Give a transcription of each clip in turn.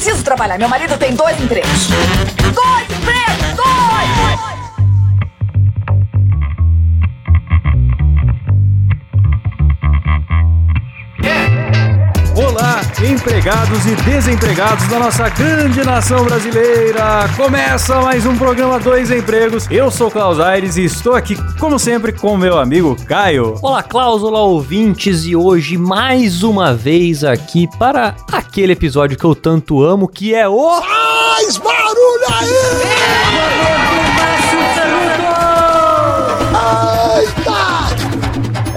preciso trabalhar. Meu marido tem dois empregos. Empregados e desempregados da nossa grande nação brasileira! Começa mais um programa Dois Empregos. Eu sou Klaus Aires e estou aqui, como sempre, com meu amigo Caio. Olá, Klaus, olá, ouvintes, e hoje mais uma vez aqui para aquele episódio que eu tanto amo, que é o. Faz barulho aí! É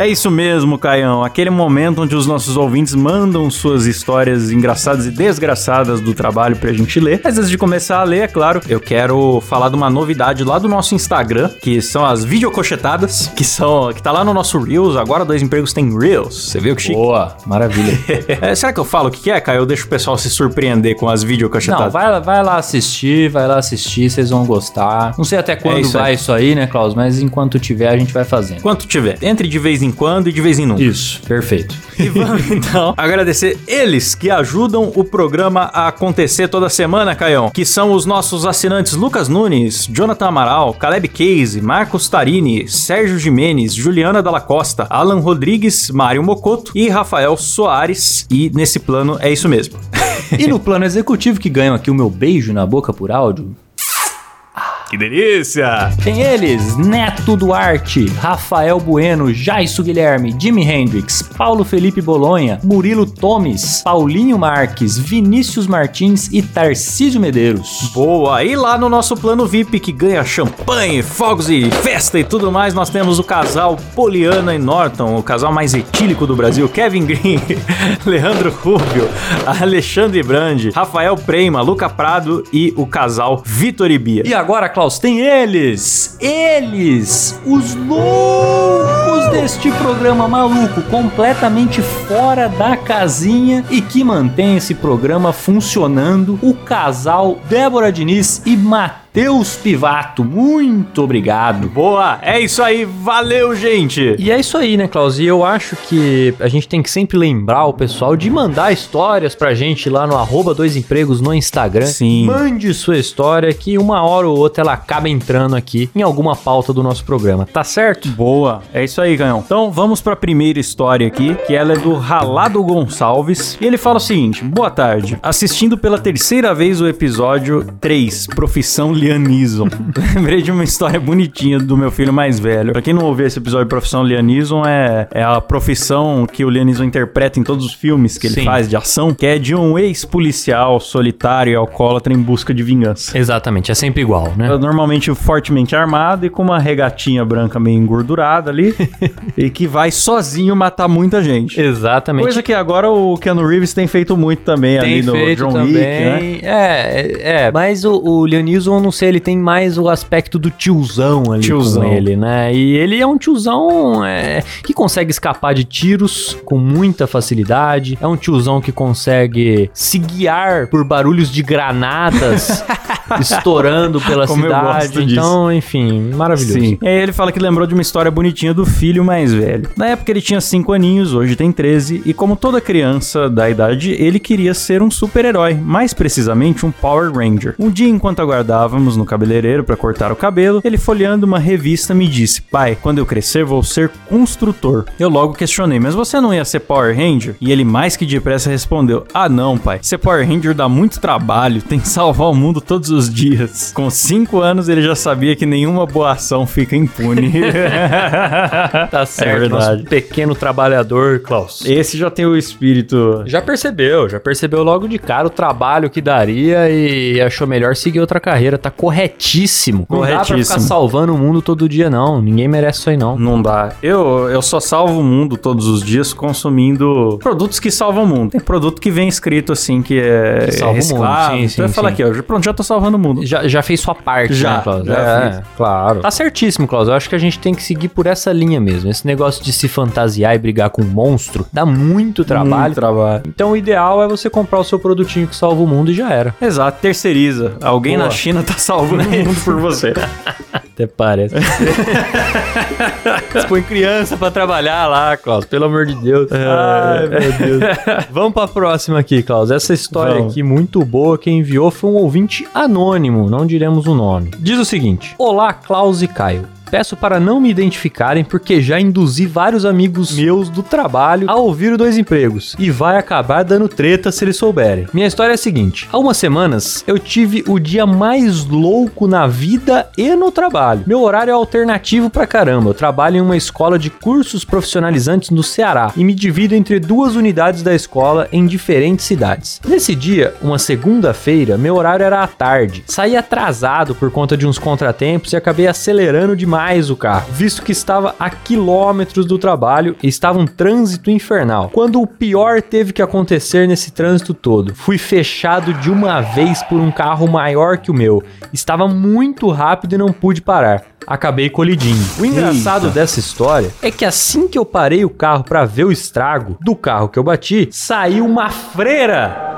isso mesmo, Caião. Aquele momento onde os nossos ouvintes mandam suas histórias engraçadas e desgraçadas do trabalho pra gente ler. Mas antes de começar a ler, é claro, eu quero falar de uma novidade lá do nosso Instagram, que são as videocochetadas, que são que tá lá no nosso Reels. Agora dois empregos tem Reels. Você viu que chique? Boa, maravilha. É, será que eu falo o que é, Caio? Eu deixo o pessoal se surpreender com as Não, videocochetadas. vai, lá- vai lá assistir, vai lá assistir, vocês vão gostar. Não sei até quando É isso vai aí. isso aí, né, Klaus? Mas enquanto tiver, a gente vai fazendo. Quanto tiver. Entre de vez em quando e de vez em nunca. Isso, perfeito. E vamos então agradecer eles que ajudam o programa a acontecer toda semana, Caião. Que são os nossos assinantes Lucas Nunes, Jonathan Amaral, Caleb Case, Marcos Tarini, Sérgio Jimenez, Juliana Dalla Costa, Alan Rodrigues, Mário Mocoto e Rafael Soares. E nesse plano é isso mesmo. E no plano executivo que ganham aqui o meu beijo na boca por áudio, Que delícia! Tem eles, Neto Duarte, Rafael Bueno, Jaisso Guilherme, Jimi Hendrix, Paulo Felipe Bolonha, Murilo Tomes, Paulinho Marques, Vinícius Martins e Tarcísio Medeiros. Boa! E lá no nosso plano VIP que ganha champanhe, fogos e festa e tudo mais, nós temos o casal Poliana e Norton, o casal mais etílico do Brasil, Kevin Green, Leandro Rubio, Alexandre Brandi, Rafael Prema, Luca Prado e o casal Vitor e Bia. E agora, Tem eles! Eles! Os loucos deste programa maluco, completamente fora da casinha e que mantém esse programa funcionando. O casal Débora Diniz e Matheus Pivato. Muito obrigado. Boa! É isso aí, valeu, gente! E é isso aí, né, Klaus? E eu acho que a gente tem que sempre lembrar o pessoal de mandar histórias pra gente lá no arroba dois empregos no Instagram. Sim. Mande sua história que uma hora ou outra ela acaba entrando aqui em alguma pauta do nosso programa, tá certo? Boa, é isso aí, Canhão. Então vamos pra primeira história aqui, que ela é do Ralado Gonçalves. E ele fala o seguinte: Boa tarde. Assistindo pela terceira vez o episódio 3, Profissão Lianism. Lembrei de uma história bonitinha do meu filho mais velho. Pra quem não ouviu esse episódio, Profissão Lianism é, é a profissão que o Lianism interpreta em todos os filmes que ele Sim. faz de ação, que é de um ex-policial solitário e alcoólatra em busca de vingança. Exatamente, é sempre igual, né? É Normalmente fortemente armado e com uma regatinha branca meio engordurada ali. e que vai sozinho matar muita gente. Exatamente. Coisa que agora o Keanu Reeves tem feito muito também tem ali no feito John também. Wick, né? É, é, é, mas o, o Leonison, eu não sei, ele tem mais o aspecto do tiozão ali Tiozão. com ele, né? E ele é um tiozão é, que consegue escapar de tiros com muita facilidade. É um tiozão que consegue se guiar por barulhos de granadas estourando pela Como cidade. Então, enfim, maravilhoso. Sim. E aí ele fala que lembrou de uma história bonitinha do filho mais velho. Na época ele tinha 5 aninhos, hoje tem 13, e como toda criança da idade, ele queria ser um super-herói, mais precisamente um Power Ranger. Um dia, enquanto aguardávamos no cabeleireiro para cortar o cabelo, ele folheando uma revista me disse: Pai, quando eu crescer vou ser construtor. Eu logo questionei: Mas você não ia ser Power Ranger? E ele mais que depressa respondeu: Ah, não, pai. Ser Power Ranger dá muito trabalho, tem que salvar o mundo todos os dias. Com 5 anos ele já sabia que nenhuma boa ação fica impune. Tá certo, É verdade. pequeno trabalhador, Klaus. Esse já tem o espírito. Já percebeu, já percebeu logo de cara o trabalho que daria e achou melhor seguir outra carreira. Tá corretíssimo. Não dá pra ficar Corretíssimo. salvando o mundo todo dia, não. Ninguém merece isso aí, não. Não dá. Eu, eu só salvo o mundo todos os dias consumindo produtos que salvam o mundo. Tem produto que vem escrito assim que é Que salva o mundo, reciclável. sim, então eu sim, falar sim. aqui, ó, pronto, já tô salvando no mundo. Já, já fez sua parte, Já, né, Klaus? já é, claro. Tá certíssimo, Klaus. Eu acho que a gente tem que seguir por essa linha mesmo. Esse negócio de se fantasiar e brigar com um monstro dá muito trabalho. Muito trabalho. Então o ideal é você comprar o seu produtinho que salva o mundo e já era. Exato, terceiriza. Alguém Boa. na China tá salvando o mundo por você. Até parece. Você põe criança pra trabalhar lá, Klaus, pelo amor de Deus. Ai, meu Deus. Vamos pra próxima aqui, Klaus. Essa história Vamos. aqui, muito boa, quem enviou foi um ouvinte anônimo, não diremos o nome. Diz o seguinte: Olá, Klaus e Caio. Peço para não me identificarem porque já induzi vários amigos meus do trabalho a ouvir o Dois Empregos e vai acabar dando treta se eles souberem. Minha história é a seguinte: há umas semanas eu tive o dia mais louco na vida e no trabalho. Meu horário é alternativo pra caramba. Eu trabalho em uma escola de cursos profissionalizantes no Ceará e me divido entre duas unidades da escola em diferentes cidades. Nesse dia, uma segunda-feira, meu horário era à tarde. Saí atrasado por conta de uns contratempos e acabei acelerando demais o carro, visto que estava a quilômetros do trabalho e estava um trânsito infernal. Quando o pior teve que acontecer nesse trânsito todo, fui fechado de uma vez por um carro maior que o meu. Estava muito rápido e não pude parar. Acabei colidindo. O engraçado dessa história é que assim que eu parei o carro para ver o estrago do carro que eu bati, saiu uma freira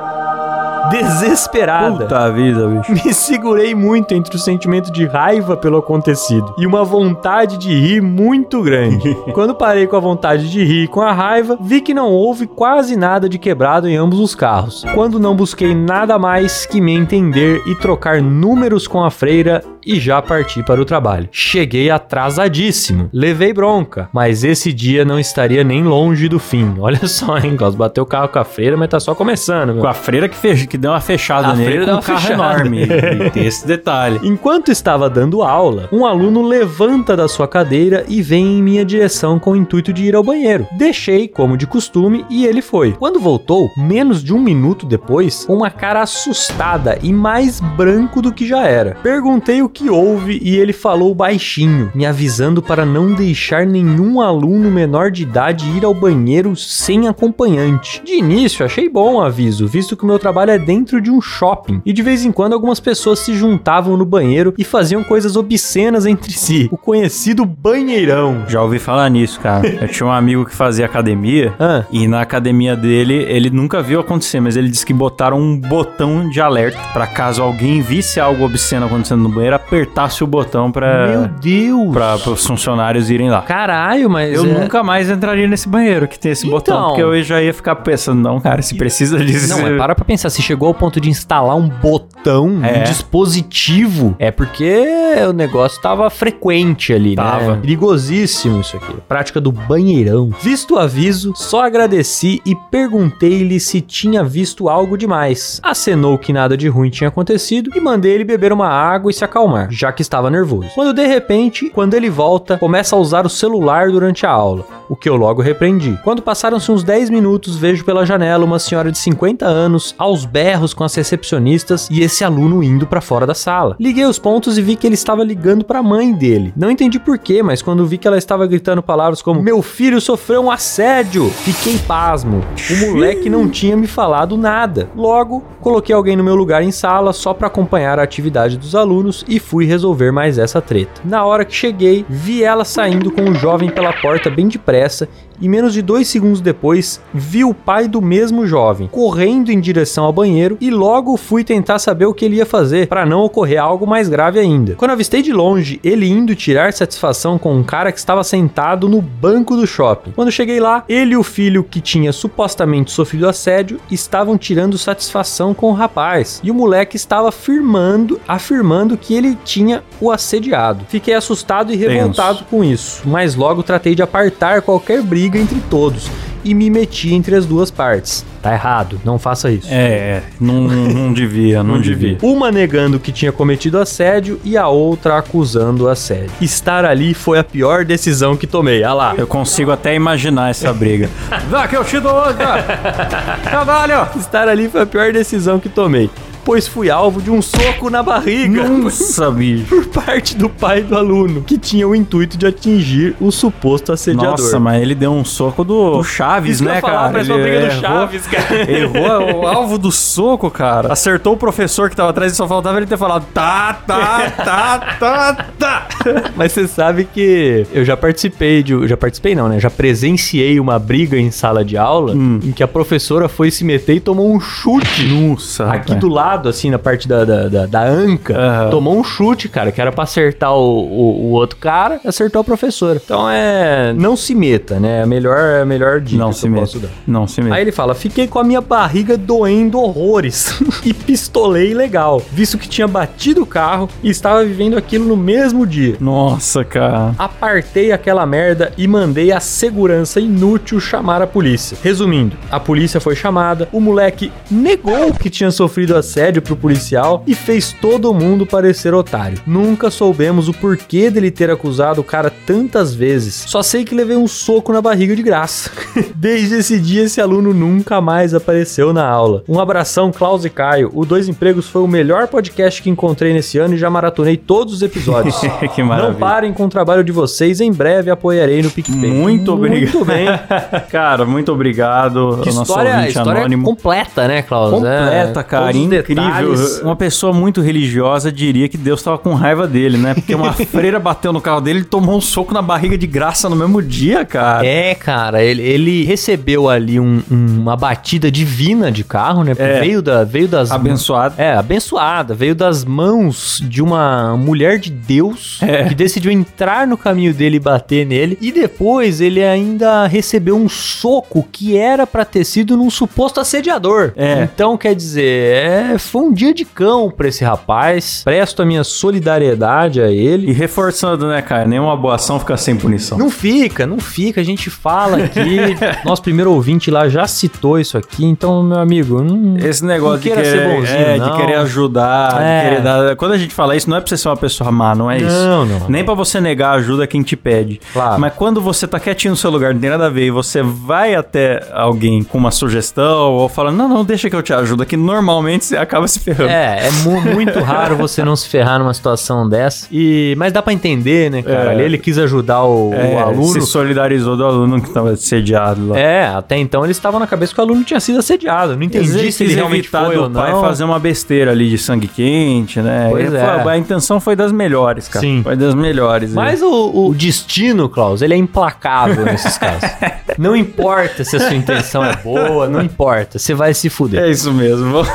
desesperada. Puta vida, bicho. Me segurei muito entre o sentimento de raiva pelo acontecido e uma vontade de rir muito grande. Quando parei com a vontade de rir e com a raiva, vi que não houve quase nada de quebrado em ambos os carros. Quando não busquei nada mais que me entender e trocar números com a freira e já parti para o trabalho. Cheguei atrasadíssimo, levei bronca, mas esse dia não estaria nem longe do fim. Olha só, hein, Klaus, bateu o carro com a freira, mas tá só começando, meu. Com a freira que, fech... que deu uma fechada A nele com um uma carro fechada. enorme. E tem esse detalhe. Enquanto estava dando aula, um aluno levanta da sua cadeira e vem em minha direção com o intuito de ir ao banheiro. Deixei, como de costume, e ele foi. Quando voltou, menos de um minuto depois, com uma cara assustada e mais branco do que já era. Perguntei o que houve e ele falou baixinho, me avisando para não deixar nenhum aluno menor de idade ir ao banheiro sem acompanhante. De início, achei bom o aviso, visto que o meu trabalho é dentro de um shopping e de vez em quando algumas pessoas se juntavam no banheiro e faziam coisas obscenas entre si. O conhecido banheirão. Já ouvi falar nisso, cara. Eu tinha um amigo que fazia academia Ah. e na academia dele, ele nunca viu acontecer, mas ele disse que botaram um botão de alerta pra caso alguém visse algo obsceno acontecendo no banheiro, apertasse o botão Meu pra, Deus! pra, os funcionários irem lá. Caralho, mas. Eu é- nunca mais entraria nesse banheiro que tem esse Então. botão, porque eu já ia ficar pensando, não, cara, se precisa disso. Não, mas para pra pensar, se chegou ao ponto de instalar um botão, É. um dispositivo, é porque o negócio tava frequente ali, Tava. né? Perigosíssimo isso aqui. Prática do banheirão. Visto o aviso, só agradeci e perguntei-lhe se tinha visto algo demais. Acenou que nada de ruim tinha acontecido e mandei ele beber uma água e se acalmar, já que estava nervoso. Quando de repente, quando ele volta, começa a usar o celular durante a aula, o que eu logo repreendi. Quando passaram-se uns 10 minutos, vejo pela janela uma senhora de 50 anos aos berros com as recepcionistas e esse aluno indo pra fora da sala. Liguei os pontos e vi que ele estava ligando pra mãe dele. Não entendi porquê, mas quando vi que ela estava gritando palavras como meu filho sofreu um assédio, fiquei pasmo. O moleque não tinha me falado nada. Logo, coloquei alguém no meu lugar em sala só pra acompanhar a atividade dos alunos e fui resolver mais essa treta. Na hora que cheguei, vi ela saindo com o jovem pela porta bem depressa e menos de dois segundos depois vi o pai do mesmo jovem correndo em direção ao banheiro e logo fui tentar saber o que ele ia fazer para não ocorrer algo mais grave ainda. Quando avistei de longe ele indo tirar satisfação com um cara que estava sentado no banco do shopping. Quando cheguei lá, ele e o filho que tinha supostamente sofrido assédio estavam tirando satisfação com o rapaz e o moleque estava afirmando, afirmando que ele tinha o assediado. Fiquei assustado e revoltado com isso, mas logo tratei de apartar qualquer briga entre todos e me meti entre as duas partes. Tá errado, não faça isso. É, é, não, não devia, não, devia. Uma negando que tinha cometido assédio e a outra acusando o assédio. Estar ali foi a pior decisão que tomei. Ah lá. Eu consigo até imaginar essa briga. Vá que eu te dou outra! Trabalho! Estar ali foi a pior decisão que tomei. Pois fui alvo de um soco na barriga. Nossa, bicho. Por parte do pai do aluno, que tinha o intuito de atingir o suposto assediador. Nossa, mas ele deu um soco do, do Chaves, né, falar, cara? Ele uma briga do errou- Chaves, cara. Errou o alvo do soco, cara. Acertou o professor que tava atrás e só faltava ele ter falado tá, tá, tá, tá, tá. Mas você sabe que eu já participei de. Já participei, não, né? Já presenciei uma briga em sala de aula Hum. em que a professora foi se meter e tomou um chute. Nossa, Aqui rapaz. do lado, assim, na parte da, da, da, da anca, Aham. tomou um chute, cara, que era pra acertar o, o, o outro cara, acertou a professora. Então é. Não se meta, né? É a melhor, é a melhor dica Não que se meta. Não se mete. Aí ele fala: fiquei com a minha barriga doendo horrores e pistolei legal, visto que tinha batido o carro e estava vivendo aquilo no mesmo dia. Nossa, cara. Apartei aquela merda e mandei a segurança inútil chamar a polícia. Resumindo, a polícia foi chamada, o moleque negou que tinha sofrido assédio pro policial e fez todo mundo parecer otário. Nunca soubemos o porquê dele ter acusado o cara tantas vezes. Só sei que levei um soco na barriga de graça. Desde esse dia, esse aluno nunca mais apareceu na aula. Um abração, Klaus e Caio. O Dois Empregos foi o melhor podcast que encontrei nesse ano e já maratonei todos os episódios. que maravilha. Não parem com o trabalho de vocês, em breve apoiarei no PicPay. Muito obrigado. Muito bem. cara, muito obrigado. Que história, ouvinte história anônimo. completa, né, Klaus? Completa, É, cara, os incrível. detalhes. Uma pessoa muito religiosa diria que Deus tava com raiva dele, né? Porque uma freira bateu no carro dele e tomou um soco na barriga de graça no mesmo dia, cara. É, cara, ele, ele recebeu ali um- um- uma batida divina de carro, né? É. Veio, da, veio das. Abençoado. É, abençoada. Veio das mãos de uma mulher de Deus É. que decidiu entrar no caminho dele e bater nele. E depois ele ainda recebeu um soco que era pra ter sido num suposto assediador. É. Então, quer dizer, é, foi um dia de cão pra esse rapaz. Presto a minha solidariedade a ele. E reforçando, né, cara? Nenhuma boa ação fica sem punição. Não fica, não fica. A gente fala aqui. Nosso primeiro ouvinte lá já citou isso aqui. Então, meu amigo, não, Esse negócio não de querer, ser bonzinho, é, não. de querer ajudar, É. de querer dar. Quando a gente fala isso, não é pra você ser uma pessoa má, não é isso. Não, não. Nem pra você negar ajuda a quem te pede. Claro. Mas quando você tá quietinho no seu lugar, não tem nada a ver, e você vai até alguém com uma sugestão ou falando, não, não, deixa que eu te ajudo, que normalmente você acaba se ferrando. É, é mu- muito raro você não se ferrar numa situação dessa. E, mas dá pra entender, né, cara? É. Ali ele quis ajudar o, É, o aluno. se solidarizou do aluno que tava sediado lá. É, até então eles estavam na cabeça que o aluno tinha sido assediado. Não entendi Ele se ele realmente foi ou não. pai fazer uma besteira ali de sangue quente, né? Pois é. foi- A intenção foi das melhores, cara. Sim. Foi das melhores. Mas o, o destino, Klaus, ele é implacável nesses casos. Não importa se a sua intenção é boa, não importa. Você vai se fuder. É isso mesmo. Vamos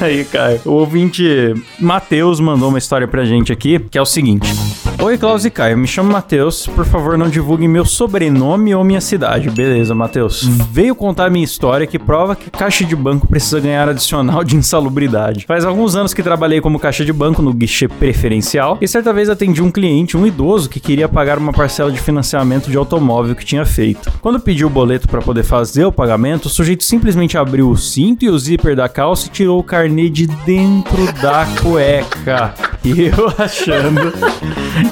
aí, Caio. O ouvinte Matheus mandou uma história pra gente aqui, que é o seguinte. Oi, Klaus e Caio. Me chamo Matheus. Por favor, não divulguem meu sobrenome ou minha cidade. Beleza, Matheus. Veio contar minha história que prova que caixa de banco precisa ganhar adicional de insalubridade. Faz alguns anos que trabalhei como caixa de banco no guichê preferencial e certa vez atendi um cliente, um idoso, que queria pagar uma parcela de financiamento de automóvel que tinha feito. Quando pediu o boleto para poder fazer o pagamento, o sujeito simplesmente abriu o cinto e o zíper da calça e tirou o carnê de dentro da cueca. E eu achando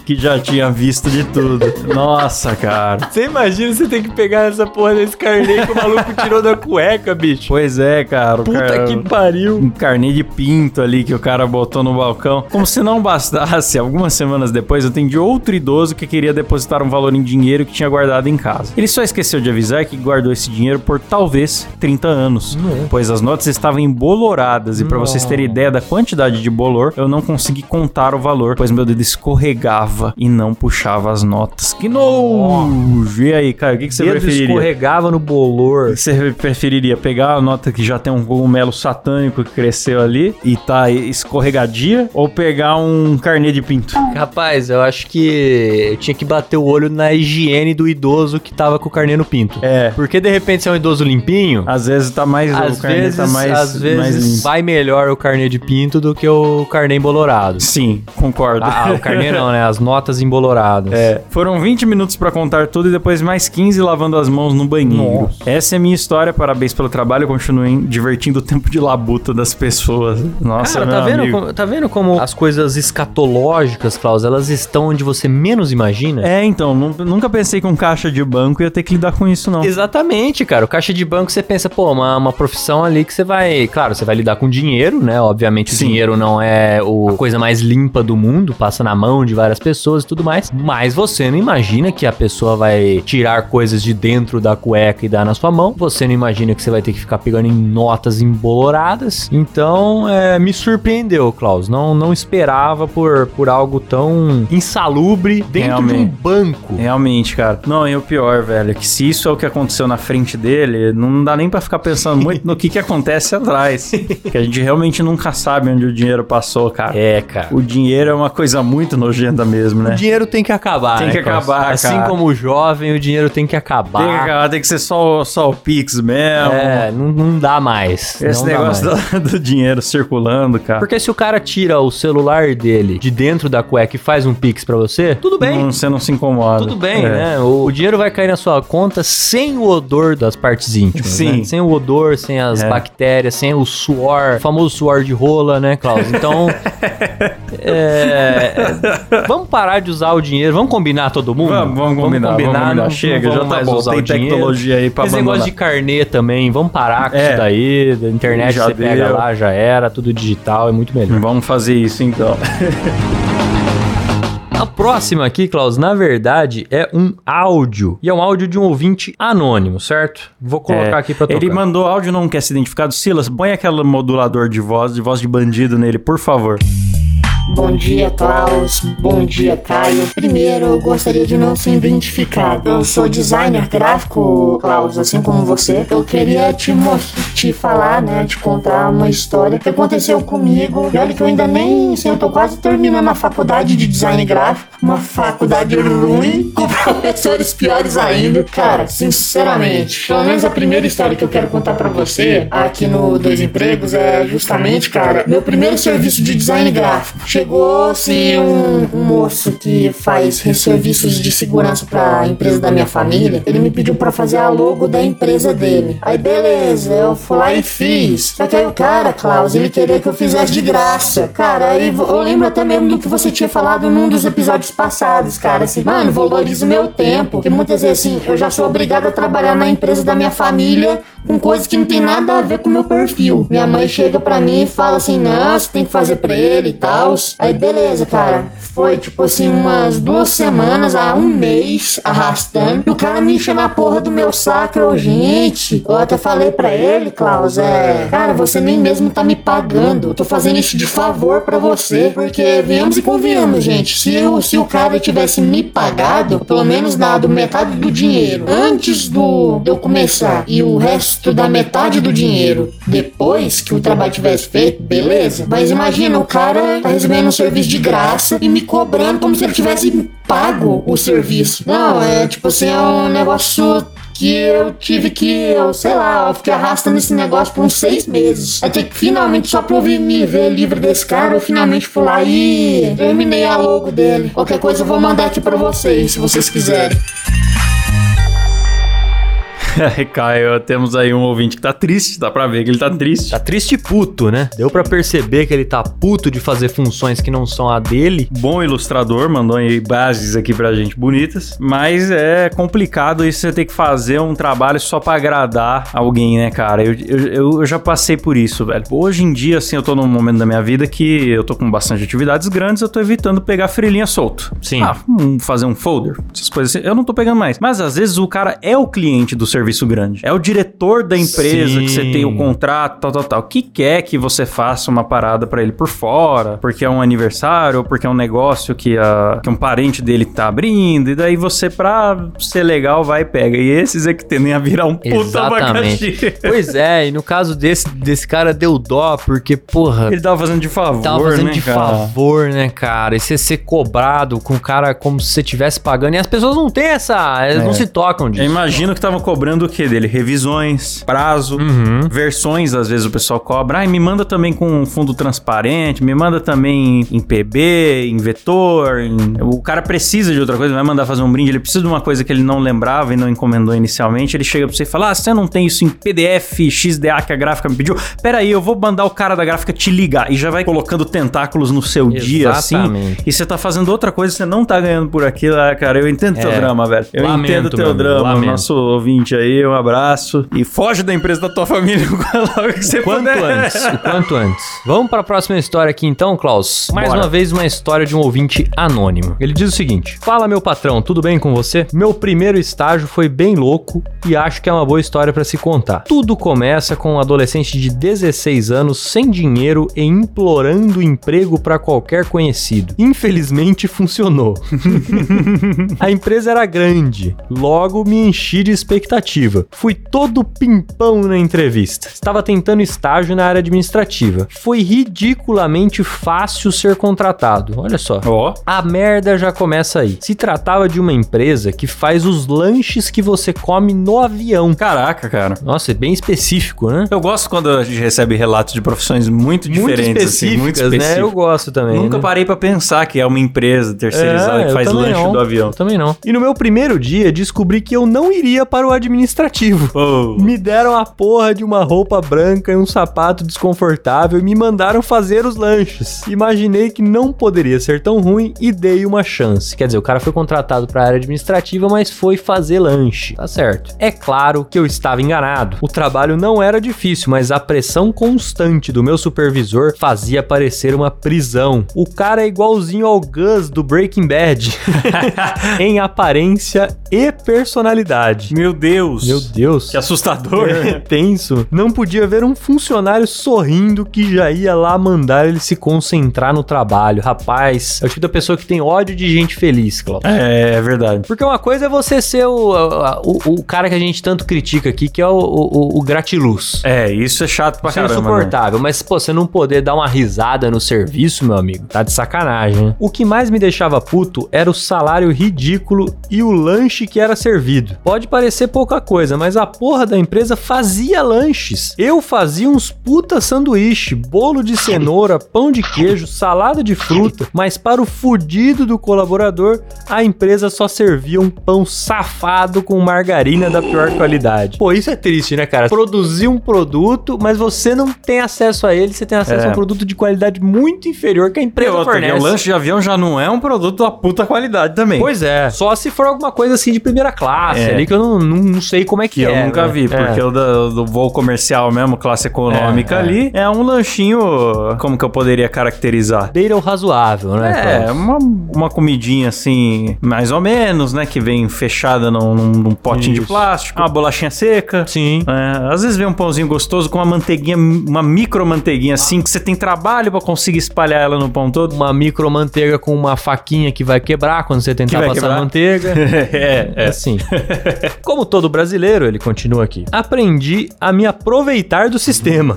que já tinha visto de tudo. Nossa, cara. Você imagina você ter que pegar essa porra desse carnê que o maluco tirou da cueca, bicho. Pois é, cara. Puta cara- que pariu. um carnê de pinto ali que o cara botou no balcão. Como se não bastasse, algumas semanas depois eu atendi outro idoso que queria depositar um valor em dinheiro que tinha guardado em casa. Ele só esqueceu de avisar que guardou esse dinheiro por talvez 30 anos, pois as notas estavam emboloradas e pra vocês terem ideia da quantidade de bolor, eu não consegui contar o valor, pois meu dedo escorregava e não puxava as notas. Que nojo! E aí, cara, o que, que você Dedo preferiria? escorregava no bolor. Você preferiria pegar a nota que já tem um cogumelo satânico que cresceu ali e tá escorregadia ou pegar um carnê de pinto? Rapaz, eu acho que eu tinha que bater o olho na higiene do idoso que tava com o carnê no pinto. É. Porque de repente você é um idoso limpinho, Às vezes tá mais às o carnê vezes, tá mais às vezes mais vai melhor o carnê de pinto do que o carnê embolorado. Sim, concordo. Ah, o carnê não, né? As notas emboloradas. É, foram 20 minutos pra contar tudo e depois mais 15 lavando as mãos no banheiro. Nossa. Essa é a minha história, parabéns pelo trabalho, continuem divertindo o tempo de labuta das pessoas. Nossa, Cara, tá vendo, amigo. como, tá vendo como as coisas escatológicas, Klaus, elas estão onde você menos imagina? É, então, nu- nunca pensei que um caixa de banco ia ter que lidar com isso, não. Exatamente, cara. O caixa de banco, você pensa, pô, uma, uma profissão ali que você vai. Claro, você vai lidar com dinheiro, né? Obviamente, Sim. o dinheiro não é o, a coisa mais limpa do mundo, passa na mão de várias pessoas e tudo mais. Mas você não imagina que a pessoa vai tirar coisas de dentro da cueca e dar na sua mão. Você não imagina que você vai ter que ficar pegando em notas emboloradas. Então, é, me surpreendeu, Klaus. Não, não esperava por, por algo tão insalubre dentro de um Realmente. banco. Realmente, cara. Não, e o pior, velho, é que se isso é o que aconteceu na frente dele, não dá nem pra ficar pensando muito no que que acontece atrás. que a gente realmente nunca sabe onde o dinheiro passou, cara. É, cara. O dinheiro é uma coisa muito nojenta mesmo, né? O dinheiro tem que acabar, Tem né, que Klaus? acabar, Assim cara. como o jovem, o dinheiro tem que acabar. Tem que, acabar, tem que ser só, o- só o Pix mesmo. É, não, não dá mais. Esse não negócio mais. do, do dinheiro circulando, cara. Porque se o cara tira o celular dele de dentro da cueca e faz um pix pra você, tudo bem. Não, você não se incomoda. Tudo bem, É. né? O, o dinheiro vai cair na sua conta sem o odor das partes íntimas. Sim. né? Sem o odor, sem as É. bactérias, sem o suor, o famoso suor de rola, né, Klaus? Então. é, vamos parar de usar o dinheiro. Vamos combinar todo mundo? Vamos, vamos combinar, vamos combinar. não- Chega, não já vamos tá bom, usar tem tecnologia aí pra Esse negócio de carnê também, vamos parar com É. isso daí. Da internet Já você pega deu. lá, já era, tudo digital, é muito melhor. Vamos fazer isso então. A próxima aqui, Klaus, na verdade é um áudio. E é um áudio de um ouvinte anônimo, certo? Vou colocar É, aqui pra tocar. Ele mandou áudio, não quer ser identificado. Silas, põe aquele modulador de voz, de voz de bandido nele, por favor. Bom dia, Klaus. Bom dia, Caio. Primeiro, eu gostaria de não ser identificado. Eu sou designer gráfico, Klaus, assim como você. Eu queria te, te falar, né, te contar uma história que aconteceu comigo. E olha que eu ainda nem sei, eu tô quase terminando a faculdade de design gráfico. Uma faculdade ruim, com professores piores ainda. Cara, sinceramente, pelo menos a primeira história que eu quero contar pra você aqui no Dois Empregos é justamente, cara, meu primeiro serviço de design gráfico. Chegou assim um, moço que faz serviços de segurança pra empresa da minha família. Ele me pediu pra fazer a logo da empresa dele. Aí beleza, eu fui lá e fiz. Só que aí o cara, Klaus, ele queria que eu fizesse de graça. Cara, aí eu lembro até mesmo do que você tinha falado num dos episódios passados, cara. Assim, mano, valoriza o meu tempo. Porque muitas vezes assim, eu já sou obrigado a trabalhar na empresa da minha família com coisas que não tem nada a ver com o meu perfil. Minha mãe chega pra mim e fala assim: não, você tem que fazer pra ele e tal. Aí beleza, cara. Foi tipo assim, umas duas semanas a um mês arrastando. E o cara me enche na porra do meu saco. Eu, gente, eu até falei pra ele, Klaus, é. Cara, você nem mesmo tá me pagando. Eu tô fazendo isso de favor pra você. Porque venhamos e convenhamos, gente. Se, eu, se o cara tivesse me pagado, pelo menos dado metade do dinheiro antes do eu começar e o resto da metade do dinheiro depois que o trabalho tivesse feito, beleza. Mas imagina, o cara tá recebendo um serviço de graça e me cobrando como se ele tivesse pago o serviço. Não, é tipo assim, é um negócio que eu tive que, eu sei lá, eu fiquei arrastando esse negócio por uns seis meses. Até que finalmente, só pra eu me ver livre desse cara, eu finalmente fui lá e terminei a logo dele. Qualquer coisa eu vou mandar aqui pra vocês, se vocês quiserem. Caio, temos aí um ouvinte que tá triste, dá pra ver que ele tá triste. Tá triste e puto, né? Deu pra perceber que ele tá puto de fazer funções que não são a dele. Bom ilustrador, mandou aí bases aqui pra gente bonitas, mas é complicado isso você ter que fazer um trabalho só pra agradar alguém, né, cara? Eu, eu, eu já passei por isso, velho. Hoje em dia, assim, eu tô num momento da minha vida que eu tô com bastante atividades grandes, eu tô evitando pegar freelinha solto. Sim. Ah, um- fazer um folder, essas coisas assim, eu não tô pegando mais. Mas às vezes o cara é o cliente do serviço grande, é o diretor da empresa que você Sim. tem o contrato, tal, tal, tal, que quer que você faça uma parada pra ele por fora, porque é um aniversário, ou porque é um negócio que, a, que um parente dele tá abrindo, e daí você, pra ser legal, vai e pega. E esses é que tendem a virar um puta abacaxi. pois é, e no caso desse, desse cara deu dó, porque, porra, Ele tava fazendo de favor, tava fazendo né, de cara? favor, né, cara? E você ser cobrado com o cara como se você estivesse pagando. E as pessoas não têm essa. Elas É. não se tocam Eu disso. imagino que tava cobrando cobrando o que dele? Revisões, prazo, Uhum. versões, às vezes o pessoal cobra. Ai, me manda também com fundo transparente, me manda também em PB, em vetor. em- O cara precisa de outra coisa, vai mandar fazer um brinde, ele precisa de uma coisa que ele não lembrava e não encomendou inicialmente. Ele chega pra você e fala: Ah, você não tem isso em PDF, XDA que a gráfica me pediu? Pera aí, eu vou mandar o cara da gráfica te ligar. E já vai colocando tentáculos no seu dia, assim. Exatamente. E você tá fazendo outra coisa, você não tá ganhando por aquilo, ah, cara. Eu entendo teu É. drama, velho. Eu Lamento, entendo teu amigo, drama, lamento. nosso ouvinte aí, um abraço. E foge da empresa da tua família logo que você Quanto puder. antes, o quanto antes. Vamos para a próxima história aqui então, Klaus. Mais Bora. uma vez uma história de um ouvinte anônimo. Ele diz o seguinte: Fala meu patrão, tudo bem com você? Meu primeiro estágio foi bem louco e acho que é uma boa história para se contar. Tudo começa com um adolescente de 16 anos sem dinheiro e implorando emprego para qualquer conhecido. Infelizmente funcionou. A empresa era grande, logo me enchi de expectativa. Fui todo pimpão na entrevista. Estava tentando estágio na área administrativa. Foi ridiculamente fácil ser contratado. Olha só. Ó, A merda já começa aí. Se tratava de uma empresa que faz os lanches que você come no avião. caraca, cara. Nossa, é bem específico, né? Eu gosto quando a gente recebe relatos de profissões muito diferentes, assim, muito específicas. né? Eu gosto também. Nunca né? parei pra pensar que é uma empresa terceirizada É, que faz lanche não. do avião. Eu também não. E no meu primeiro dia, descobri que eu não iria para o administrativo. Pô, Me deram a porra de uma roupa branca e um sapato desconfortável e me mandaram fazer os lanches. Imaginei que não poderia ser tão ruim e dei uma chance. Quer dizer, o cara foi contratado para a área administrativa, mas foi fazer lanche. Tá certo. É claro que eu estava enganado. O trabalho não era difícil, mas a pressão constante do meu supervisor fazia parecer uma prisão. O cara é igualzinho ao Gus do Breaking Bad. em aparência e personalidade. meu Deus. Meu Deus. Que assustador. É tenso. Não podia ver um funcionário sorrindo que já ia lá mandar ele se concentrar no trabalho. Rapaz, é o tipo da pessoa que tem ódio de gente feliz, Cláudio. É, é verdade. Porque uma coisa é você ser o, o, o cara que a gente tanto critica aqui, que é o, o, o gratiluz. É, isso é chato pra Isso é caramba. né? insuportável, mas pô, você não poder dar uma risada no serviço, meu amigo, tá de sacanagem. né? O que mais me deixava puto era o salário ridículo e o lanche que era servido. Pode parecer pouca coisa, mas a porra da empresa fazia lanches. Eu fazia uns puta sanduíche, bolo de cenoura, pão de queijo, salada de fruta, mas para o fudido do colaborador, a empresa só servia um pão safado com margarina da pior qualidade. Pô, isso é triste, né, cara? Produzir um produto, mas você não tem acesso a ele, você tem acesso É. a um produto de qualidade muito inferior que a empresa outra, fornece. o lanche de avião já não é um produto da puta qualidade também. Pois é. Só se for alguma coisa assim de primeira classe, É. ali que eu não, não, não sei como é que, Que eu é. nunca né? vi, É. porque o da- do voo comercial mesmo, classe econômica É, é. ali, é um lanchinho, como que eu poderia caracterizar? Beira o razoável, né? É, uma, uma comidinha assim, mais ou menos, né? Que vem fechada num, num- potinho de Isso. plástico, uma bolachinha seca. Sim. É, às vezes vem um pãozinho gostoso com uma manteiguinha, uma micro manteiguinha assim, que você tem trabalho pra conseguir espalhar ela no pão todo. Uma micro manteiga com uma faquinha que vai quebrar quando você tentar passar quebrar. manteiga. é, É assim. Como todo brasileiro, ele continua aqui. Aprendi a me aproveitar do sistema.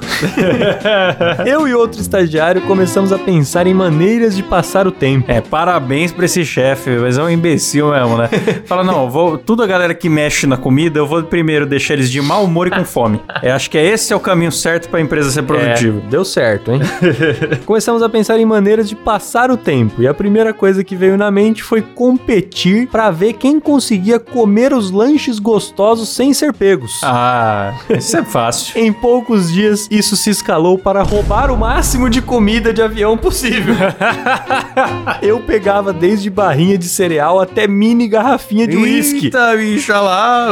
Eu e outro estagiário começamos a pensar em maneiras de passar o tempo. É, parabéns pra esse chefe, mas é um imbecil mesmo, né? Fala, não, vou, tudo a galera que mexe na comida, eu vou primeiro deixar eles de mau humor e com fome. Eu acho que é esse é o caminho certo pra empresa ser produtiva. É, deu certo, hein? Começamos a pensar em maneiras de passar o tempo. E a primeira coisa que veio na mente foi competir pra ver quem conseguia comer os lanches gostosos sem ser pegos. Ah, isso é fácil. Em poucos dias, isso se escalou para roubar o máximo de comida de avião possível. Eu pegava desde barrinha de cereal até mini garrafinha de uísque. Eita, bicha lá.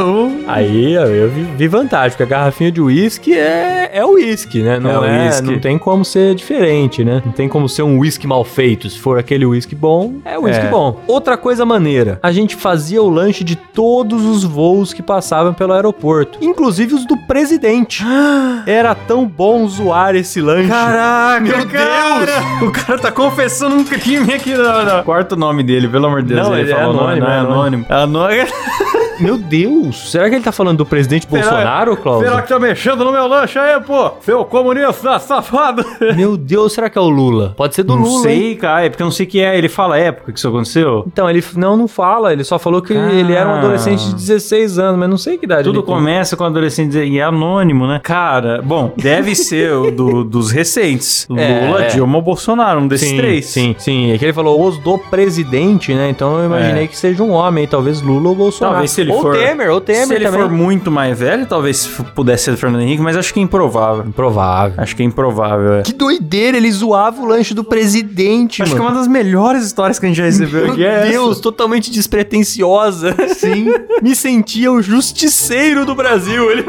Aí eu vi, vi vantagem, porque a garrafinha de uísque é é uísque, né? Não É é, uísque. não tem como ser diferente, né? Não tem como ser um uísque mal feito. Se for aquele uísque bom, é uísque É. bom. Outra coisa maneira, a gente fazia o lanche de todos os voos que passavam pelo aeroporto, inclusive os do presidente. Era tão bom zoar esse lanche. Caraca, meu Deus! O cara tá confessando um crime aqui. Não, não. Quarto nome dele, pelo amor de Deus. Não, ele é falou, anônimo, Não, é é anônimo. Anônimo. Meu Deus, será que ele tá falando do presidente Bolsonaro, Cláudio? Será que tá mexendo no meu lanche aí, pô? Seu comunista safado. Meu Deus, será que é o Lula? Pode ser do Não Lula. hein? sei, cara, é porque eu não sei o que é. Ele fala a época que isso aconteceu. Então, ele não, não fala, ele só falou que ele era um adolescente de 16 anos, mas não sei que idade Tudo começa com adolescente e é anônimo, né? Cara, bom, deve ser o do- dos recentes. É, Lula, é. Dilma ou Bolsonaro, um desses sim, três. Sim, sim. É que ele falou os do presidente, né? Então eu imaginei É. que seja um homem, talvez Lula ou Bolsonaro. Talvez se ele ou for. Temer, ou Temer Se ele também. for muito mais velho, talvez pudesse ser do Fernando Henrique, mas acho que é improvável. Improvável. Acho que é improvável, é. Que doideira, ele zoava o lanche do presidente, Acho que é mano. uma das melhores histórias que a gente já recebeu Meu aqui. é essa. Deus, totalmente despretensiosa. Sim. Me sentia o justiceiro do Brasil. Ele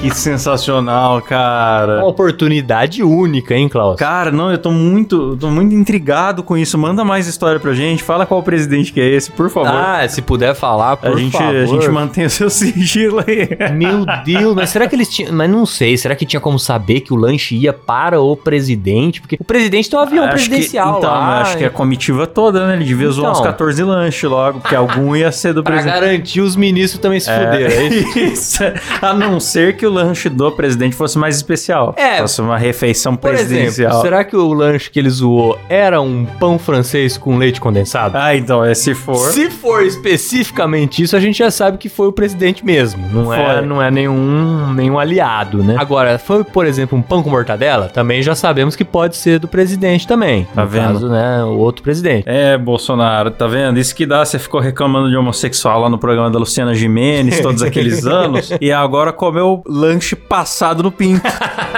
Que sensacional, cara. Uma oportunidade única, hein, Klaus? Cara, não, eu tô muito, tô muito intrigado com isso. Manda mais história pra gente. Fala qual presidente que é esse, por favor. Ah, se puder falar, por a, gente, favor. a gente mantém o seu sigilo aí. Meu Deus, mas será que eles tinham. Mas não sei, será que tinha como saber que o lanche ia para o presidente? Porque o presidente tem um avião Acho que- presidencial então, lá. acho que a comitiva toda, né? Ele devia zoar uns Então. 14 lanches logo, porque algum ia ser do Pra presidente. garantir os ministros também se fuderam, é isso? Isso. A não ser que o lanche do presidente fosse mais especial. É. Fosse uma refeição presidencial. exemplo, será que o lanche que ele zoou era um pão francês com leite condensado? Ah, então, é se for. Se for especificamente isso, a gente já sabe que foi o presidente mesmo. Não é, não é nenhum, nenhum aliado, né? Agora, foi, por exemplo, um pão com mortadela? Também já sabemos que pode ser do presidente também. Tá no vendo? Caso, né, o outro presidente. É, Bolsonaro, tá vendo? Isso que dá, você ficou reclamando de homossexual lá no programa da Luciana Gimenez todos aqueles anos, e agora comeu lanche passado no pinto.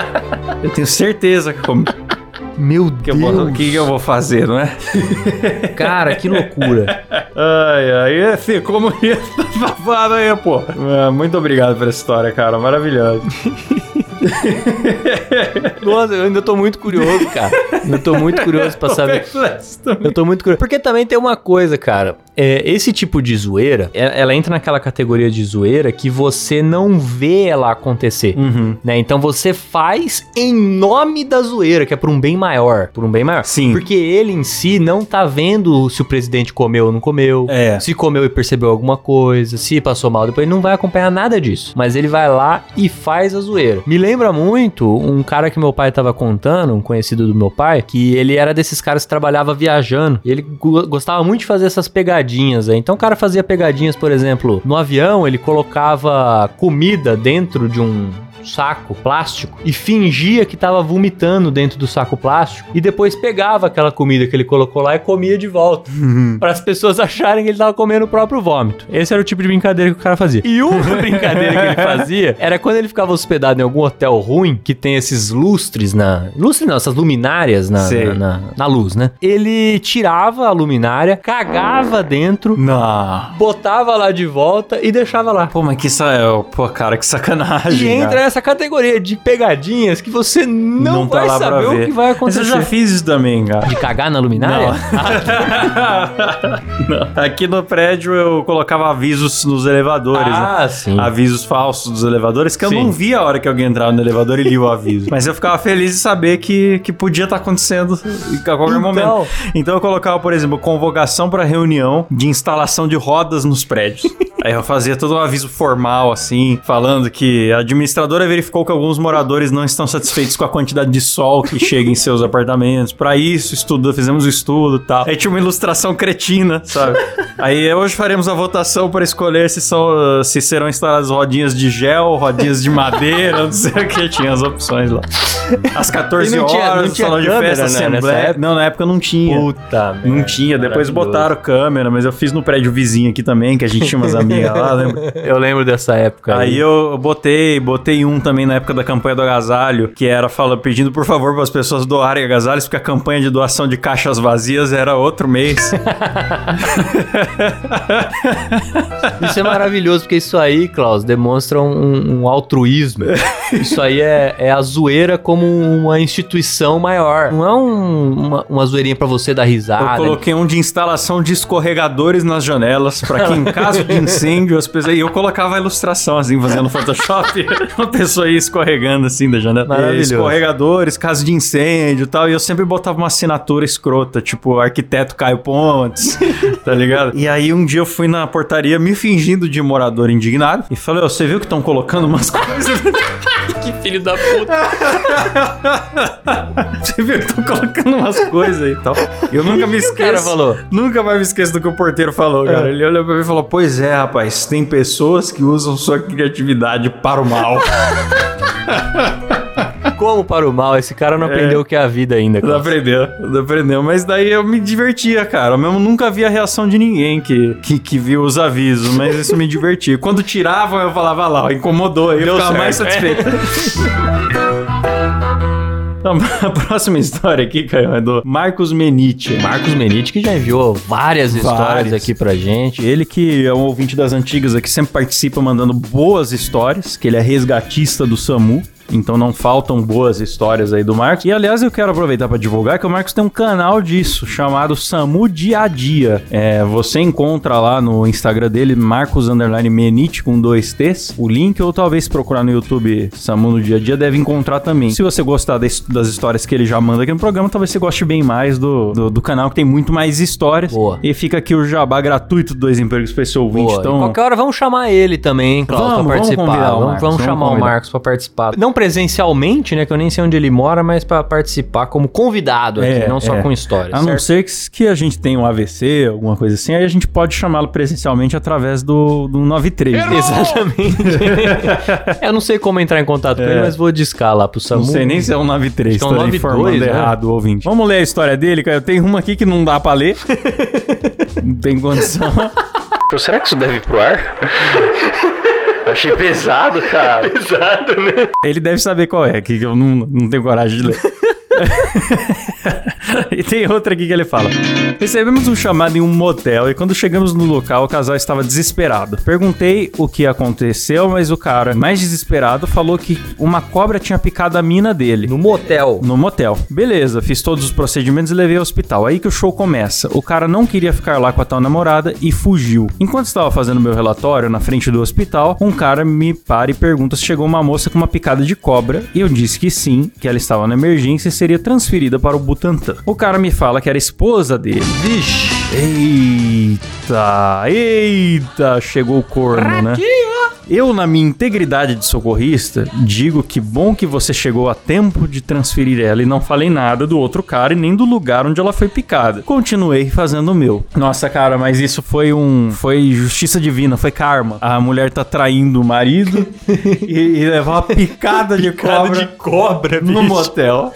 Eu tenho certeza que come. Meu Que eu vou- O que, que eu vou fazer, não é? Cara, que loucura. Ai, ai, esse comunista safado aí, pô. Ah, Muito obrigado pela história, cara. Maravilhoso. Nossa, eu ainda tô muito curioso, cara. Eu tô muito curioso pra saber. Eu tô muito curioso. Porque também tem uma coisa, cara. É, esse tipo de zoeira, é- ela entra naquela categoria de zoeira que você não vê ela acontecer. Uhum. Né? Então você faz em nome da zoeira, que é por um bem maior. Por um bem maior. Sim. Porque ele em si não tá vendo se o presidente comeu ou não comeu. É. Se comeu e percebeu alguma coisa, se passou mal depois, ele não vai acompanhar nada disso. Mas ele vai lá e faz a zoeira. Me lembra muito um cara que meu pai tava contando, um conhecido do meu pai, que ele era desses caras que trabalhava viajando. E ele go- gostava muito de fazer essas pegadinhas aí. Então o cara fazia pegadinhas, por exemplo, no avião ele colocava comida dentro de um saco plástico e fingia que tava vomitando dentro do saco plástico e depois pegava aquela comida que ele colocou lá e comia de volta para as pessoas acharem que ele tava comendo o próprio vômito. Esse era o tipo de brincadeira que o cara fazia. E uma brincadeira que ele fazia era quando ele ficava hospedado em algum hotel ruim que tem esses lustres na, lustre não, essas luminárias na, na, na- na luz, né? Ele tirava a luminária, cagava dentro, Não. botava lá de volta e deixava lá. Pô, mas que sa... é, Pô, cara, que sacanagem. E entra. Nessa categoria de pegadinhas que você não, vai tá pra saber o que vai Mas acontecer. eu já fiz isso também, cara. De cagar na luminária? Não. Aqui no prédio eu colocava avisos nos elevadores, né? Ah, sim. Avisos falsos dos elevadores, que eu Sim. não via a hora que alguém entrava no elevador e lia o aviso. Mas eu ficava feliz de saber que, que podia estar acontecendo a qualquer Então. momento. Então eu colocava, por exemplo, convocação para reunião de instalação de rodas nos prédios. Aí eu fazia todo um aviso formal, assim, falando que a verificou que alguns moradores não estão satisfeitos com a quantidade de sol que chega em seus apartamentos. Para isso, estudo, fizemos o estudo e tal. Aí tinha uma ilustração cretina, sabe? Aí hoje faremos a votação para escolher se, são, se serão instaladas rodinhas de gel, rodinhas de madeira, não sei o que. Tinha as opções lá. Às 14 E não horas, tinha- não tinha salão de câmera, festa, né, assembleia. Não, na época não tinha. Puta merda. Não tinha, depois botaram câmera, mas eu fiz no prédio vizinho aqui também, que a gente tinha umas amigas lá, lembra? Eu lembro dessa época. Aí eu botei, botei um também na época da campanha do agasalho, que era fala, pedindo por favor para as pessoas doarem agasalhos, porque a campanha de doação de caixas vazias era outro mês. Isso é maravilhoso, porque isso aí, Klaus, demonstra um, um altruísmo. Isso aí é, é a zoeira como uma instituição maior. Não é um- uma, uma zoeirinha pra você dar Eu risada. coloquei um de instalação de escorregadores nas janelas, pra que em caso de incêndio as pessoas. E eu colocava a ilustração assim, fazendo Photoshop, pessoa ia escorregando assim da janela. Maravilhoso. Escorregadores, caso de incêndio e tal. E eu sempre botava uma assinatura escrota, tipo arquiteto Caio Pontes, tá ligado? E aí um dia eu fui na portaria me fingindo de morador indignado e falei: Ô, você viu que estão colocando umas coisas. Que filho da puta. Você viu que estão colocando umas coisas aí e tal. Eu nunca me esqueço. cara falou? Nunca mais me esqueço do que o porteiro falou, cara. Ele olhou pra mim e falou: Pois é, rapaz, tem pessoas que usam sua criatividade para o mal. Como para o mal, esse cara não aprendeu o que é a vida ainda. Não Klaus. aprendeu, não aprendeu. Mas daí eu me divertia, cara. Eu mesmo nunca vi a reação de ninguém que, que, que viu os avisos, mas isso me divertia. Quando tiravam, eu falava lá, ó, incomodou. Eu Deu ficava mais certo. satisfeito. Então, a próxima história aqui, Caio, é do Marcos Menite. Marcos Menite que já enviou várias histórias Várias. aqui pra gente. Ele que é um ouvinte das antigas aqui, sempre participa mandando boas histórias, que ele é resgatista do SAMU. Então não faltam boas histórias aí do Marcos. E aliás, eu quero aproveitar para divulgar que o Marcos tem um canal disso, chamado Samu Dia a Dia. É, você encontra lá no Instagram dele, Marcos Underline Menite com dois T's, o link, ou talvez procurar no YouTube Samu no Dia a Dia, deve encontrar também. Se você gostar das, das histórias que ele já manda aqui no programa, talvez você goste bem mais do, do, do canal, que tem muito mais histórias. Boa. E fica aqui o jabá gratuito do Dois Empregos pra esse ouvinte. Boa. Então, E qualquer hora vamos chamar ele também, Vamos, pra vamos participar. convidar o vamos, Marcos, vamos vamos chamar o convidar. Marcos pra participar. Não presencialmente, né, que eu nem sei onde ele mora, mas pra participar como convidado aqui, É, não só é. com histórias. A não certo? ser que, que a gente tenha um AVC, alguma coisa assim, aí a gente pode chamá-lo presencialmente através do, do 93. né? Exatamente. eu não sei como entrar em contato com ele, mas vou discar lá pro SAMU. É. Não sei nem se é um 93, Acho que é um tô 92, informando né? errado o ouvinte. Vamos ler a história dele, cara. Eu tenho uma aqui que não dá pra ler. não tem condição. Será que isso deve ir pro ar? Achei pesado, cara. Pesado, né? Ele deve saber qual é, que eu não, não tenho coragem de ler. e tem outra aqui que ele fala: Recebemos um chamado em um motel e quando chegamos no local, o casal estava desesperado. Perguntei o que aconteceu, mas o cara, mais desesperado, falou que uma cobra tinha picado a mina dele. No motel. No motel. Beleza, fiz todos os procedimentos e levei ao hospital. Aí que o show começa. O cara não queria ficar lá com a tal namorada e fugiu. Enquanto estava fazendo meu relatório na frente do hospital, um cara me para e pergunta se chegou uma moça com uma picada de cobra. E eu disse que sim, que ela estava na emergência e seria transferida para o Butantan. O cara me fala que era esposa dele. Vixe. Eita, eita, chegou o corno, né? Eu, na minha integridade de socorrista, digo que bom que você chegou a tempo de transferir ela e não falei nada do outro cara e nem do lugar onde ela foi picada. Continuei fazendo o meu. Nossa, cara, mas isso foi um. Foi justiça divina, foi karma. A mulher tá traindo o marido e, e levar uma picada de cobra. cobra, No motel.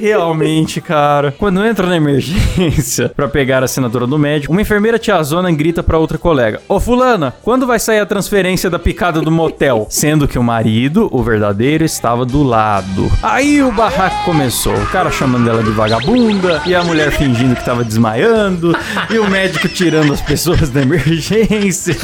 Realmente, cara. Quando entra na emergência pra pegar a assinatura do médico, uma enfermeira tiazona grita pra outra colega: Ô fulana, quando vai sair a transferência da picada do motel? Sendo que o marido, o verdadeiro, estava do lado. Aí o barraco começou. O cara chamando ela de vagabunda e a mulher fingindo que tava desmaiando e o médico tirando as pessoas da emergência.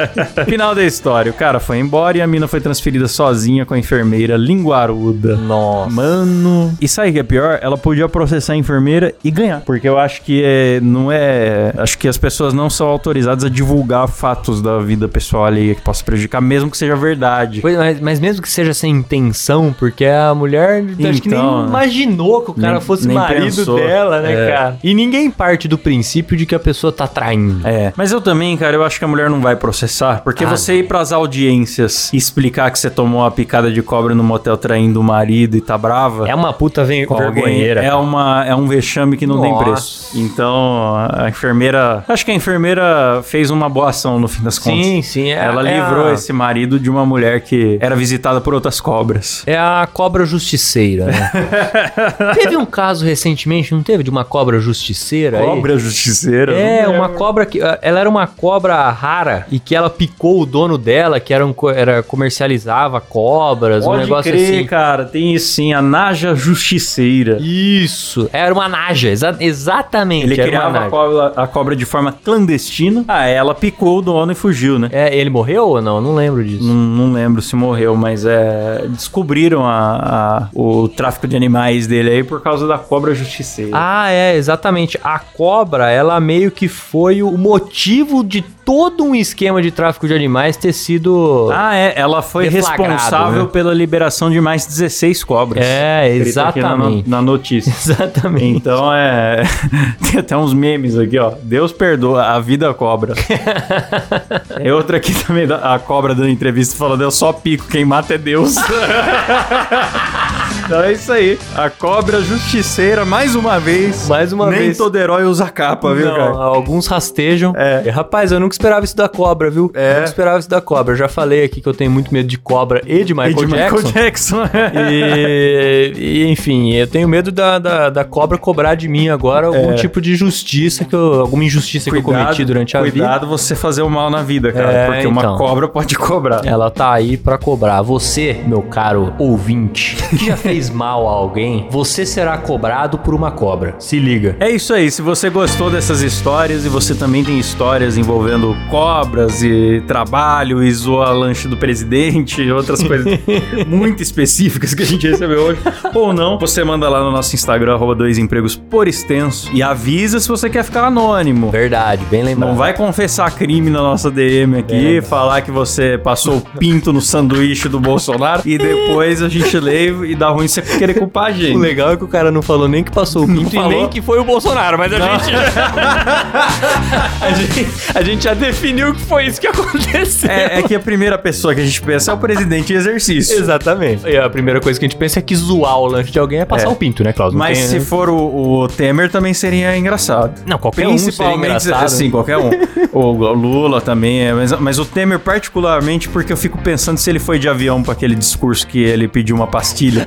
Final da história. O cara foi embora e a mina foi transferida sozinha com a enfermeira linguaruda. Nossa. Mano. E sabe o que é pior? Ela podia processar a enfermeira e ganhar. Porque eu acho que é, não é. Acho que as pessoas não são autorizadas a divulgar fatos da vida pessoal alheia que possa prejudicar, mesmo que seja verdade. Pois, mas, mas mesmo que seja sem intenção, porque a mulher acho que nem Então, né? imaginou que o cara Nem- fosse nem marido pensou. dela, né, É. cara? E ninguém parte do princípio de que a pessoa tá traindo. É, mas eu também, cara, eu acho que a mulher não vai processar, porque Ah, você ir pras audiências e explicar que você tomou uma picada de cobra no motel traindo o marido e tá brava. É uma puta alguém, vergonheira. É, uma, é um vexame que não tem Nossa. preço. Então, a enfermeira. Acho que a enfermeira fez uma boa ação no fim das contas. Sim, sim. É, Ela é livrou a- esse marido de uma mulher que era visitada por outras cobras. É a cobra justiceira, né? teve um caso recentemente, não teve? De uma cobra justiceira aí? Cobra justiceira. É, não uma cobra que. Ela era uma cobra rara e que ela picou o dono dela, que era, um, era comercializava cobras, um Pode negócio crer, assim. cara. Tem sim, a Naja Justiceira. Isso, era uma naja, exa- exatamente. Ele criava a cobra, a cobra de forma clandestina. Ah, ela picou o dono e fugiu, né? É, ele morreu ou não? Não lembro disso. Não, não lembro se morreu, mas é. Descobriram a, a- o tráfico de animais dele aí por causa da cobra justiceira. Ah, é, exatamente. A cobra, ela meio que foi o motivo de todo um esquema de tráfico de animais ter sido. Ah, é. Ela foi responsável né? pela liberação de mais 16 cobras. É, aqui na, exatamente. na notícia. Exatamente. Então é. Tem até uns memes aqui, ó. Deus perdoa, a vida cobra. é outra aqui também, a cobra dando entrevista falando: eu só pico, quem mata é Deus. Então é isso aí. A cobra justiceira, mais uma vez. Mais uma Nem vez. todo herói usa capa, viu, Não, cara? alguns rastejam. É. E, Rapaz, eu nunca esperava isso da cobra, viu? É. Eu nunca esperava isso da cobra. Eu já falei aqui que eu tenho muito medo de cobra e de Michael E de Jackson. Michael Jackson. E, e, enfim, eu tenho medo da, da, da cobra cobrar de mim agora algum É. tipo de justiça, que eu, alguma injustiça que eu cometi durante a vida. Cuidado você fazer o mal na vida, cara. É, porque uma então. cobra pode cobrar. Ela tá aí pra cobrar. Você, meu caro ouvinte, que já fez mal a alguém, você será cobrado por uma cobra. Se liga. É isso aí, se você gostou dessas histórias e você também tem histórias envolvendo cobras e trabalho e zoa lanche do presidente e outras coisas muito específicas que a gente recebeu hoje, ou não, você manda lá no nosso Instagram, arroba dois empregos por extenso e avisa se você quer ficar anônimo. Verdade, bem lembrado. Não vai confessar crime na nossa DM aqui, falar que você passou o pinto no sanduíche do Bolsonaro e depois a gente lê e dá ruim você querer culpar a gente. O legal é que o cara não falou nem que passou o pinto e nem que foi o Bolsonaro, mas a gente, a gente. A gente já definiu que foi isso que aconteceu. É, é que a primeira pessoa que a gente pensa é o presidente em exercício. Exatamente. E a primeira coisa que a gente pensa é que zoar o lanche de alguém é passar É. o pinto, né? Não Mas tem, se né? for o, o Temer também seria engraçado. Não, qualquer um seria Principalmente, engraçado. assim, qualquer um. o Lula também é, mas, mas o Temer particularmente porque eu fico pensando se ele foi de avião para aquele discurso que ele pediu uma pastilha.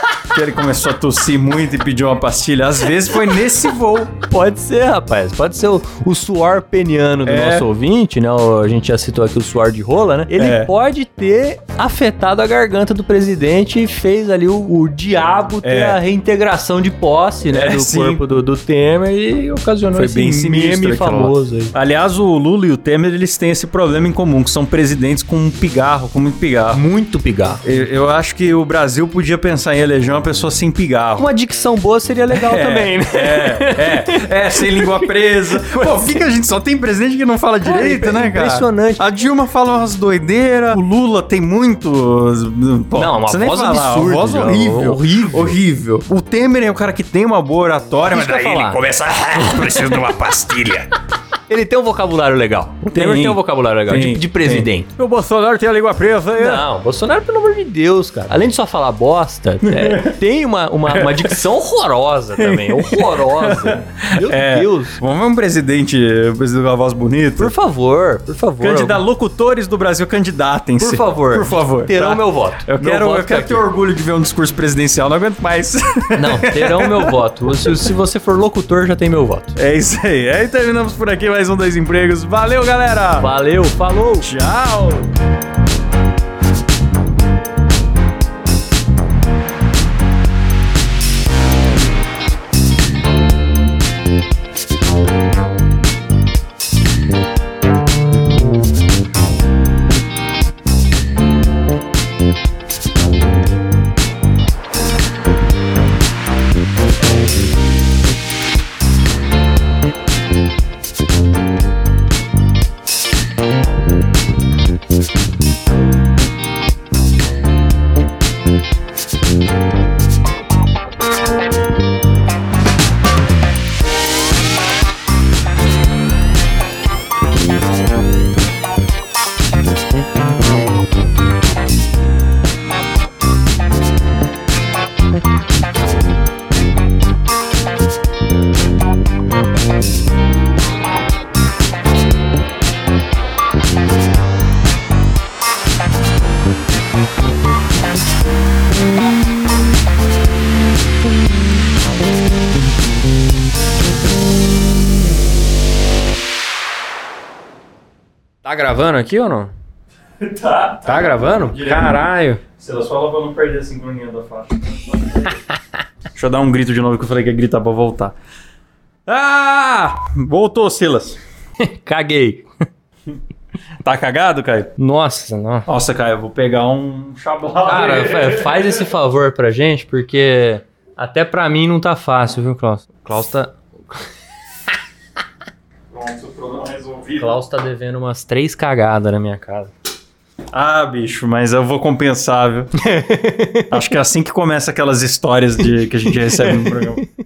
que ele começou a tossir muito e pediu uma pastilha. Às vezes foi nesse voo. Pode ser, rapaz. Pode ser o, o suor peniano do É. nosso ouvinte, né? O- a gente já citou aqui o suor de rola, né? Ele É. pode ter afetado a garganta do presidente e fez ali o, o diabo ter É. a reintegração de posse, né? É, do sim. corpo do, do Temer e ocasionou Foi esse bem meme famoso aí. Aliás, o Lula e o Temer, eles têm esse problema em comum, que são presidentes com um pigarro, com muito pigarro. Muito pigarro. Eu, eu acho que o Brasil podia pensar em eleger uma pessoa sem pigarro. Uma dicção boa seria legal É, também, né? É, é, é, sem língua presa. Pô, por que, que a gente só tem presidente que não fala direito, né, cara? impressionante. A Dilma fala umas doideiras, o Lula tem muitos. Pô, Não, uma voz falar, absurda, Uma voz horrível, horrível. horrível. O Temer é o cara que tem uma boa oratória, mas daí ele falar. começa. "Ah, Preciso de uma pastilha. Ele tem um vocabulário legal. O Temer tem, um vocabulário legal, tem, de, de, presidente. Tem. O Bolsonaro tem a língua presa. É? Não, Bolsonaro, pelo amor de Deus, cara. Além de só falar bosta, é, tem uma, uma, uma, dicção horrorosa também. Horrorosa. Meu é, Deus. Vamos ver um presidente, um presidente com uma voz bonita? Por favor, por favor. Candida, locutores do Brasil, candidatem-se. Por favor. Por favor. Terão tá? meu voto. Eu quero, voto eu quero tá ter aqui. orgulho de ver um discurso presidencial, não aguento mais. Não, terão meu voto. Se, se você for locutor, já tem meu voto. É isso aí. Aí terminamos por aqui, mas 110 empregos. Valeu, galera! Valeu, falou! Tchau! Gravando aqui ou não? Tá. Tá gravando? Caralho. Silas, fala pra não perder a sincronia da faixa. Deixa eu dar um grito de novo que eu falei que ia gritar pra voltar. Ah! Voltou, Silas. Caguei. Tá cagado, Caio? Nossa, não. Nossa, Caio, eu vou pegar um chablau. Cara, fa- faz esse favor pra gente, porque até pra mim não tá fácil, viu, Klaus? Klaus tá, Pronto, o problema resolvido. Klaus tá devendo umas três cagadas na minha casa. Ah, bicho, mas eu vou compensar, viu? Acho que é assim que começa aquelas histórias de, que a gente recebe no programa.